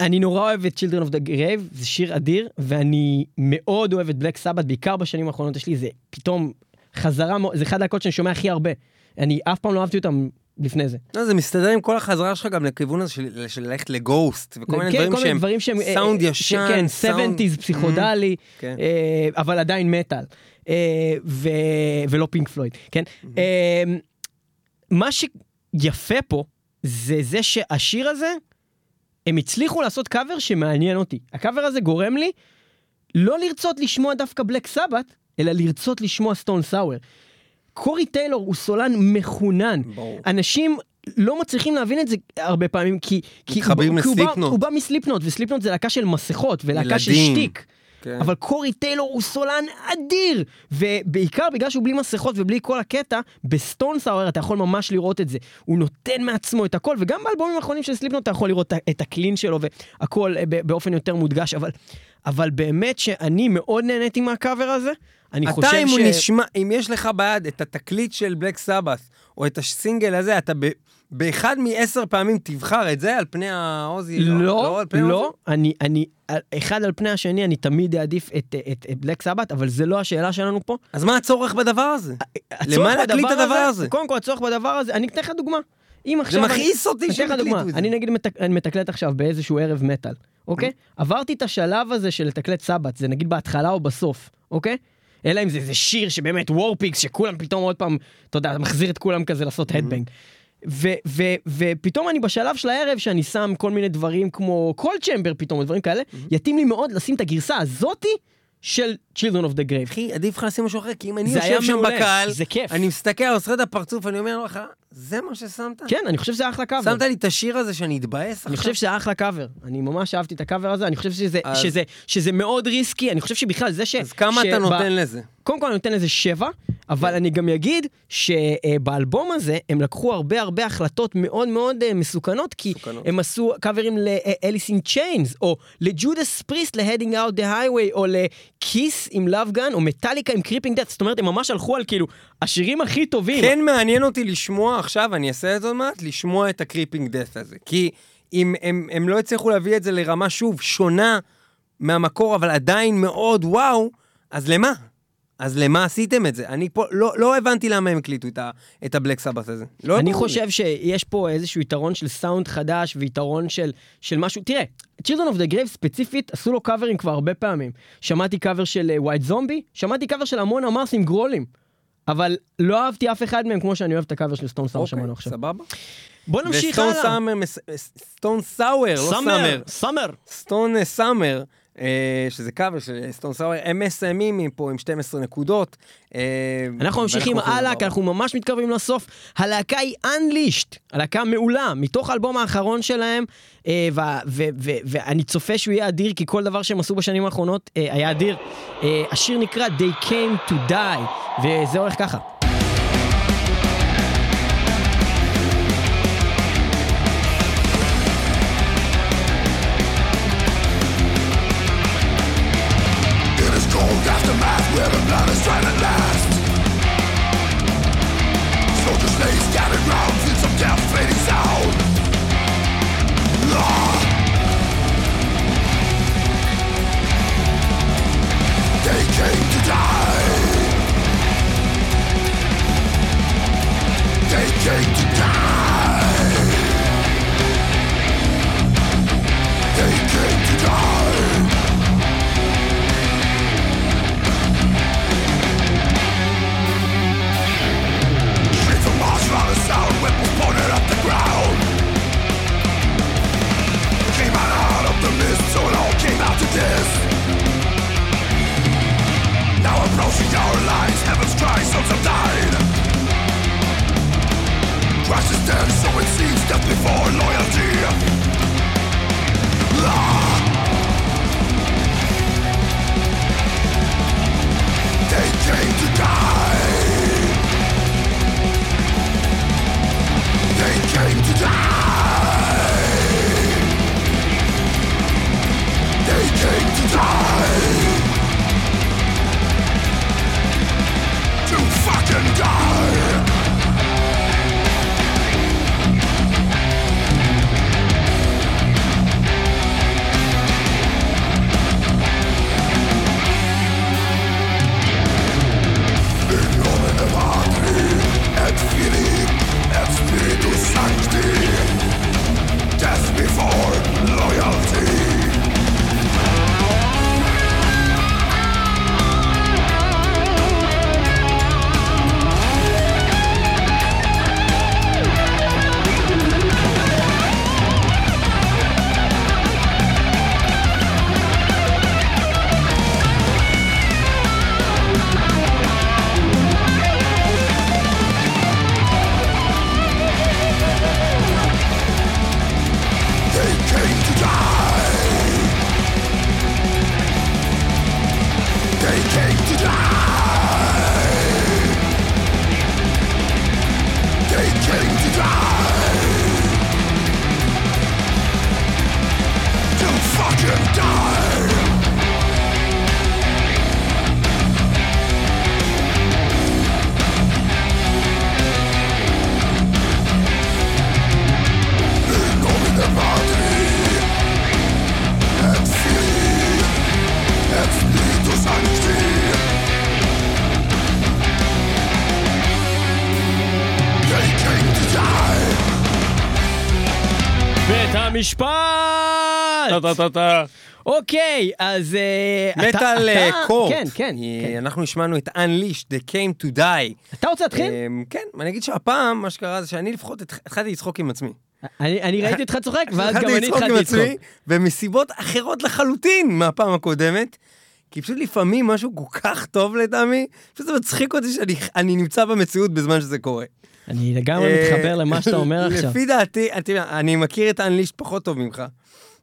אני נורא אוהב את Children of the Grave, זה שיר אדיר, ואני מאוד אוהב את בלק סבת, בעיקר בשנים האחרונות יש לי זה פתאום חזרה, זה אחד הלהקות שאני שומע הכי הרבה. אני אף פעם לא אהבתי אותם לפני זה. לא, זה מסתדר עם כל החזרה שלך גם לכיוון הזה של, של ללכת לגוסט, וכל מיני כן, דברים כל שהם דברים שהם... אה, סאונד אה, ישן, כן, סאונד- 70's פסיכודלי, כן. אה, אבל עדיין מטאל. אה, ו- ולא Pink Floyd, כן? אה, מה שיפה פה, זה זה שהשיר הזה, הם הצליחו לעשות קאבר שמעניין אותי. הקאבר הזה גורם לי לא לרצות לשמוע דווקא Black Sabbath, אלא לרצות לשמוע Stone Sour. קורי טיילור הוא סולן מחונן. ברור. אנשים לא מצליחים להבין את זה הרבה פעמים, כי... כי מתחברים כי הוא ל Slipknot. הוא בא מ Slipknot, ו Slipknot זה להקה של מסכות, ולהקה של. שטיק. כן. אבל קורי טיילור הוא סולן אדיר! ובעיקר בגלל שהוא בלי מסכות ובלי כל הקטע, בסטון סאואר אתה יכול ממש לראות את זה. הוא נותן מעצמו את הכל, וגם באלבומים האחרונים של סליפנוט אתה יכול לראות את הקלין שלו והכל אה, באופן יותר מודגש, אבל, אבל באמת שאני מאוד נהניתי מהקאבר הזה. אני אתה, חושב אם ש... הוא נשמע, אם יש לך ביד את התקליט של בלק סבת, או את הסינגל הזה, אתה ב, באחד מעשר פעמים תבחר את זה על פני העוזי? לא, פני לא, העוזי? אני, אני, אחד על פני השני, אני תמיד אעדיף את, את, את Black Sabbath, אבל זה לא השאלה שלנו פה. אז מה הצורך בדבר הזה? הצורך למה להקליט את הדבר הזה? קודם כל, הצורך בדבר הזה, אני אתן לך דוגמה. אם זה עכשיו... מכעיס אותי שהם הקליטו את זה. אני נגיד מתק- אני מתקלט עכשיו באיזשהו ערב מטאל, אוקיי? עברתי את השלב הזה של לתקלט Sabbath, זה נגיד בהתחלה או בסוף, אוקיי? אלא אם זה איזה שיר שבאמת War Pigs, שכולם פתאום עוד פעם, אתה יודע, מחזיר את כולם כזה לעשות headbang. ו- ופתאום אני בשלב של הערב שאני שם כל מיני דברים כמו Coal Chamber פתאום, או דברים כאלה, יתאים לי מאוד לשים את הגרסה הזאתי של Children of the Grave. אחי, עדיף לך לשים משהו אחר, כי אם אני יושב שם מעולה, בקהל, זה כיף. אני מסתכל, עושה את הפרצוף, אני אומר לך, זה מה ששמת? כן, אני חושב שזה אחלה קאבר. שמת לי את השיר הזה שאני אתבאס אני? חושב שזה אחלה קאבר, אני ממש אהבתי את הקאבר הזה, אני חושב שזה, אז- שזה, שזה מאוד risky, אני חושב שבכלל זה ש... אז כמה אתה שב- נותן לזה? קודם כל אני נותן לזה שבע, אבל אני גם אגיד שבאלבום הזה הם לקחו הרבה הרבה החלטות מאוד מאוד אה, מסוכנות, כי מסוכנות. הם עשו קאברים ל Alice in Chains, או ל Judas Priest ל Heading Out the Highway, או ל Kiss עם Love Gun, או מטאליקה עם Creeping Death, זאת אומרת הם ממש הלכו על כאילו השירים הכי טובים. כן מעניין אותי לשמוע עכשיו, אני אעשה את זה עוד מעט, לשמוע את ה Creeping Death הזה. כי אם הם, הם לא הצליחו להביא את זה לרמה, שוב, שונה מהמקור, אבל עדיין מאוד וואו, אז למה? אז למה עשיתם את זה? אני פה, לא, לא הבנתי למה הם הקליטו את, ה, את ה Black Sabbath הזה. לא אני ברור לי. חושב שיש פה איזשהו יתרון של סאונד חדש ויתרון של, של משהו, תראה, Children of the Grave ספציפית עשו לו קאברים כבר הרבה פעמים. שמעתי קאבר של White Zombie, שמעתי קאבר של Amon Amarth עם גרולים. אבל לא אהבתי אף אחד מהם כמו שאני אוהב את הקאבר של Stone אוקיי, שמענו עכשיו. סבבה. בוא נמשיך ו Stone הלאה. Summer, מס- Stone Sour, לא Summer. Summer. Stone Summer, שזה קאבר של Stone Sour, הם מסיימים פה עם 12 נקודות. אה, אנחנו ממשיכים הלאה, כי אנחנו ממש מתקרבים לסוף. הלהקה היא Unleashed, הלהקה מעולה, מתוך האלבום האחרון שלהם, אה, ואני צופה שהוא יהיה אדיר, כי כל דבר שהם עשו בשנים האחרונות אה, היה אדיר. אה, השיר נקרא They Came to Die, וזה הולך ככה. Where the blood is last. Soldiers lay scattered round sound. They came to die. They came to die המשפט! אוקיי, אז... אה, אתה- מטאל אתה- קורט. כן, כן. כן. אנחנו השמענו את Unleashed, They Came to Die. אתה רוצה להתחיל? אמ, כן, ואני אגיד שהפעם, מה שקרה זה שאני לפחות התח- התחלתי לצחוק עם עצמי. אני אני ראיתי אותך צוחק, ואז גם אני התחלתי לצחוק. ומסיבות אחרות לחלוטין מהפעם הקודמת. כי פשוט לפעמים משהו כל כך טוב לטעמי, פשוט זה מצחיק אותי שאני אני נמצא במציאות בזמן שזה קורה. אני לגמרי אה, מתחבר למה שאתה אומר עכשיו. לפי דעתי, אני מכיר את האנלישט פחות טוב ממך.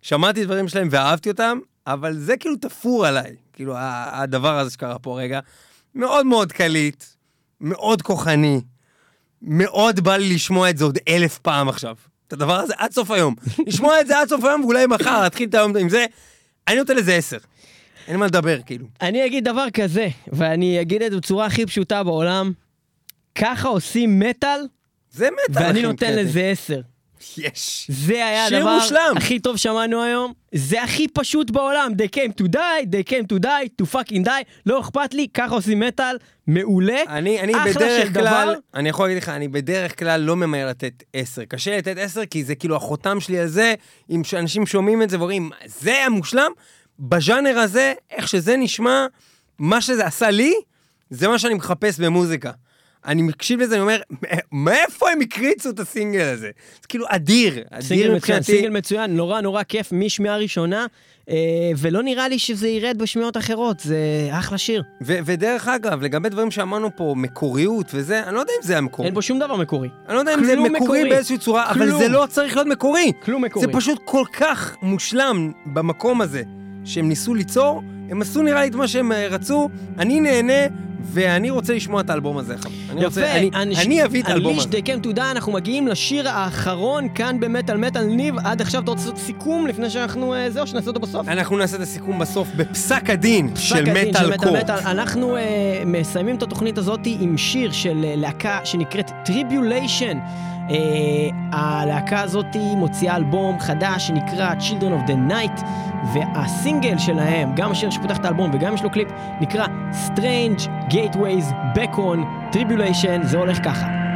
שמעתי דברים שלהם ואהבתי אותם, אבל זה כאילו תפור עליי. כאילו, הדבר הזה שקרה פה רגע. מאוד מאוד קליט, מאוד כוחני, מאוד בא לי לשמוע את זה עוד אלף פעם עכשיו. את הדבר הזה עד סוף היום. לשמוע את זה עד סוף היום, ואולי מחר להתחיל את היום עם זה. אני נותן לזה עשר. אין מה לדבר, כאילו. אני אגיד דבר כזה, ואני אגיד את זה בצורה הכי פשוטה בעולם, ככה עושים מטאל, זה מטאל, ואני אחי, נותן מבחינתי. לזה עשר. יש. זה היה הדבר מושלם. הכי טוב שמענו היום. זה הכי פשוט בעולם. They came to die, they came to die, to fucking die. לא אכפת לי, ככה עושים מטאל. מעולה. אני, אני אחלה בדרך כלל, דבר. אני יכול להגיד לך, אני בדרך כלל לא ממהר לתת 10. קשה לתת 10 כי זה כאילו החותם שלי על זה, אם אנשים שומעים את זה ואומרים, זה היה מושלם, בז'אנר הזה, איך שזה נשמע, מה שזה עשה לי, זה מה שאני מחפש במוזיקה. אני מקשיב לזה, אני אומר, מאיפה הם הקריצו את הסינגל הזה? זה כאילו אדיר, אדיר מבחינתי. סינגל מצוין, נורא נורא כיף משמיעה ראשונה, אה, ולא נראה לי שזה ירד בשמיעות אחרות, זה אחלה שיר. ו- ודרך אגב, לגבי דברים שאמרנו פה, מקוריות וזה, אני לא יודע אם זה היה מקורי. אין בו שום דבר מקורי. אני לא יודע אם זה מקורי מקורי. באיזושהי צורה, אבל כלום. זה לא צריך להיות מקורי. כלום מקורי. זה פשוט כל כך מושלם במקום הזה שהם ניסו ליצור, הם עשו נראה לי את מה שהם אה, רצו, אני נהנה, ואני רוצה לשמוע את האלבום הזה. אני רוצה, אני, אני אביא את האלבום הזה. To Die, אנחנו מגיעים לשיר האחרון כאן במטאל מטאל. ניב, עד עכשיו אתה רוצה לעשות סיכום לפני שאנחנו... אה, זהו, שנעשה אותו בסוף? אנחנו נעשה את הסיכום בסוף בפסק הדין פסק של מטאל קור. אנחנו uh, מסיימים את התוכנית הזאת עם שיר של uh, להקה שנקראת Tribulation. Uh, הלהקה הזאת מוציאה אלבום חדש שנקרא Children of the Night, והסינגל שלהם, גם השיר שפותח את האלבום וגם יש לו קליפ, נקרא Strange Gateways Back on Tribulation, זה הולך ככה.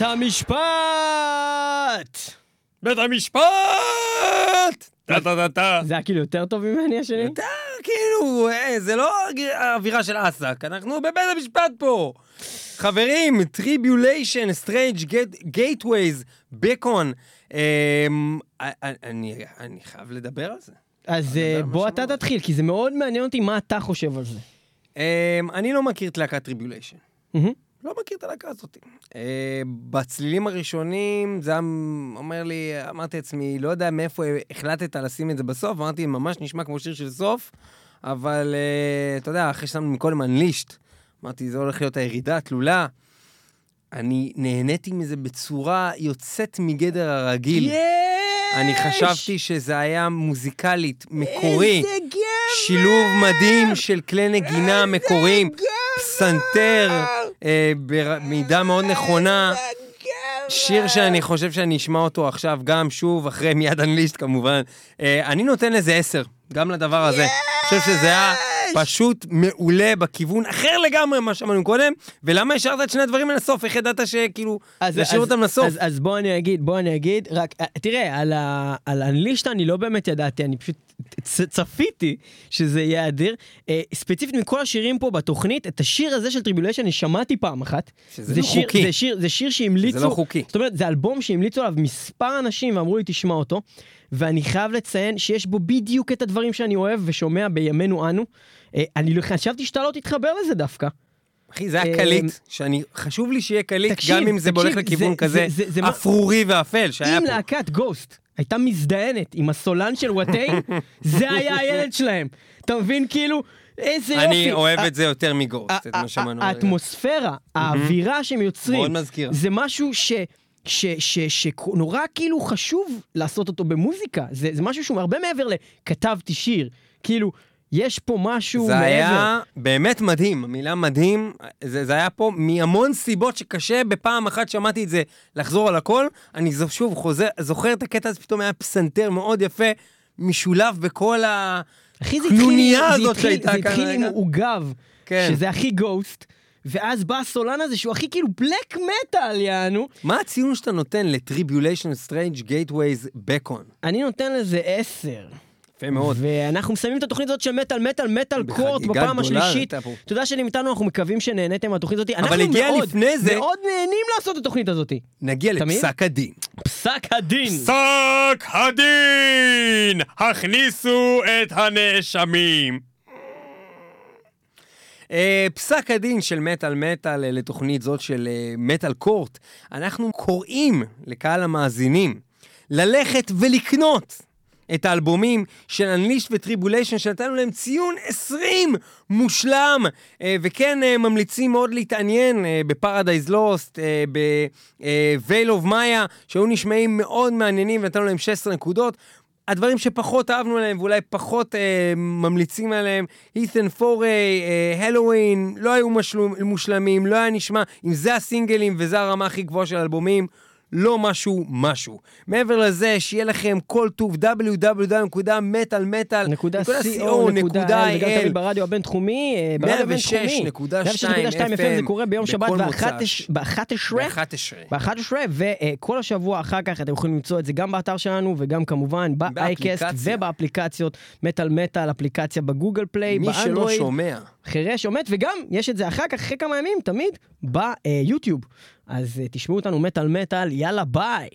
בית המשפט! בית המשפט! זה היה כאילו יותר טוב ממני השני? יותר כאילו, אה, זה לא אווירה של אסק, אנחנו בבית המשפט פה. חברים, Tribulation, Strange Gateways Beckon. אני חייב לדבר על זה. אז אה, בוא אתה. תתחיל, כי זה מאוד מעניין אותי מה אתה חושב על זה. אמ, אני לא מכיר את להקת Tribulation. לא מכיר את הלהקה הזאת. אה, בצלילים הראשונים, זה היה אומר לי, אמרתי לעצמי, לא יודע מאיפה החלטת לשים את זה בסוף, אמרתי, ממש נשמע כמו שיר של סוף, אבל אה, אתה יודע, אחרי ששמנו מקודם אנלישט, אמרתי, זה הולך להיות הירידה התלולה. אני נהניתי מזה בצורה יוצאת מגדר הרגיל. יש! אני חשבתי שזה היה מוזיקלית, מקורי. איזה גבר! שילוב מדהים של כלי נגינה מקוריים, פסנתר, אה, במידה מאוד נכונה. שיר שאני חושב שאני אשמע אותו עכשיו גם שוב, אחרי מיד אנליסט כמובן. אה, אני נותן לזה עשר, גם לדבר הזה. אני חושב שזה היה פשוט מעולה בכיוון אחר לגמרי ממה שאמרנו קודם. ולמה השארת את שני הדברים לסוף? איך ידעת שכאילו, אז- להשאיר אז- אותם לסוף? אז, אז בוא אני אגיד, בוא אני אגיד, רק, אה, תראה, על, ה, על אנלישט אני לא באמת ידעתי, אני פשוט צפיתי שזה יהיה אדיר. אה, ספציפית מכל השירים פה בתוכנית, את השיר הזה של Tribulation אני שמעתי פעם אחת. שזה זה לא שיר, חוקי. זה שיר, זה שיר שהמליצו, זה לא חוקי. זאת אומרת, זה אלבום שהמליצו עליו מספר אנשים ואמרו לי תשמע אותו, ואני חייב לציין שיש בו בדיוק את הדברים שאני אוהב ושומע בימינו אנו. אה, אני לא- חשבתי שאתה לא תתחבר לזה דווקא. אחי, זה היה אה, קליט, שאני, חשוב לי שיהיה קליט, תקשיב, גם אם זה תקשיב, הולך לכיוון זה- כזה זה- זה- אפרורי ואפל שהיה אם פה. להקת גוסט הייתה מזדיינת עם הסולן של וואטי, זה היה הילד שלהם. אתה מבין כאילו, איזה יופי. אני אוהב את זה יותר מגוסט, את מה שמענו. האטמוספירה, האווירה שהם יוצרים, מאוד מזכיר. זה משהו ש... ש, ש, שנורא כאילו חשוב לעשות אותו במוזיקה, זה, זה משהו שהוא הרבה מעבר לכתבתי שיר, כאילו, יש פה משהו זה מעבר. היה באמת מדהים, המילה מדהים, זה, זה היה פה מהמון סיבות שקשה בפעם אחת שמעתי את זה לחזור על הכל. אני זו- שוב חוזר, זוכר את הקטע הזה, פתאום היה פסנתר מאוד יפה, משולב בכל זה הקנוניה זה הזאת שהייתה זה כאן התחיל עם. עוגב, כן. שזה הכי Ghost, ואז בא הסולן הזה שהוא הכי כאילו black metal, יענו. מה הציון שאתה נותן ל Tribulation Strange Gateways Beckon? אני נותן לזה עשר. יפה מאוד. ואנחנו מסיימים את התוכנית הזאת של מטאל מטאל Metal Court בפעם השלישית. פה. תודה שאתם איתנו, אנחנו מקווים שנהניתם מהתוכנית הזאת. אנחנו הגיע לפני זה- מאוד נהנים לעשות את התוכנית הזאת. נגיע? לפסק הדין. פסק הדין. פסק הדין! הכניסו את הנאשמים. אה, פסק הדין של מטאל מטאל אה, לתוכנית זאת של Metal Court, אנחנו קוראים לקהל המאזינים ללכת ולקנות את האלבומים של Unleashed ו Tribulation שנתנו להם ציון 20 מושלם אה, וכן אה, ממליצים מאוד להתעניין בפרדייז לוסט, ב-Veil of Maya שהיו נשמעים מאוד מעניינים ונתנו להם 16 נקודות. הדברים שפחות אהבנו עליהם ואולי פחות אה, ממליצים עליהם, אית'ן פורי, הלואוין, לא היו משלום, מושלמים, לא היה נשמע, אם זה הסינגלים וזה הרמה הכי גבוהה של האלבומים, לא משהו משהו. מעבר לזה, שיהיה לכם כל טוב www.metalmetal.co.il נקודה co נקודה il, וגם תמיד ברדיו הבינתחומי, אה, ברדיו הבינתחומי. 106.2 106.2 FM זה קורה ביום שבת מוצ"ש. ב-11. ב-11. ב-11, וכל השבוע אחר כך אתם יכולים למצוא את זה גם באתר שלנו וגם כמובן באייקסט באפליקציה. ובאפליקציות מטאל מטאל, אפליקציה בגוגל פליי, מי שלא באנדרואיד. שומע, חירש עומד, וגם יש את זה אחר כך, אחרי כמה ימים, תמיד, ביוטיוב. אז אה, תשמעו אותנו מטאל מטאל, יאללה ביי.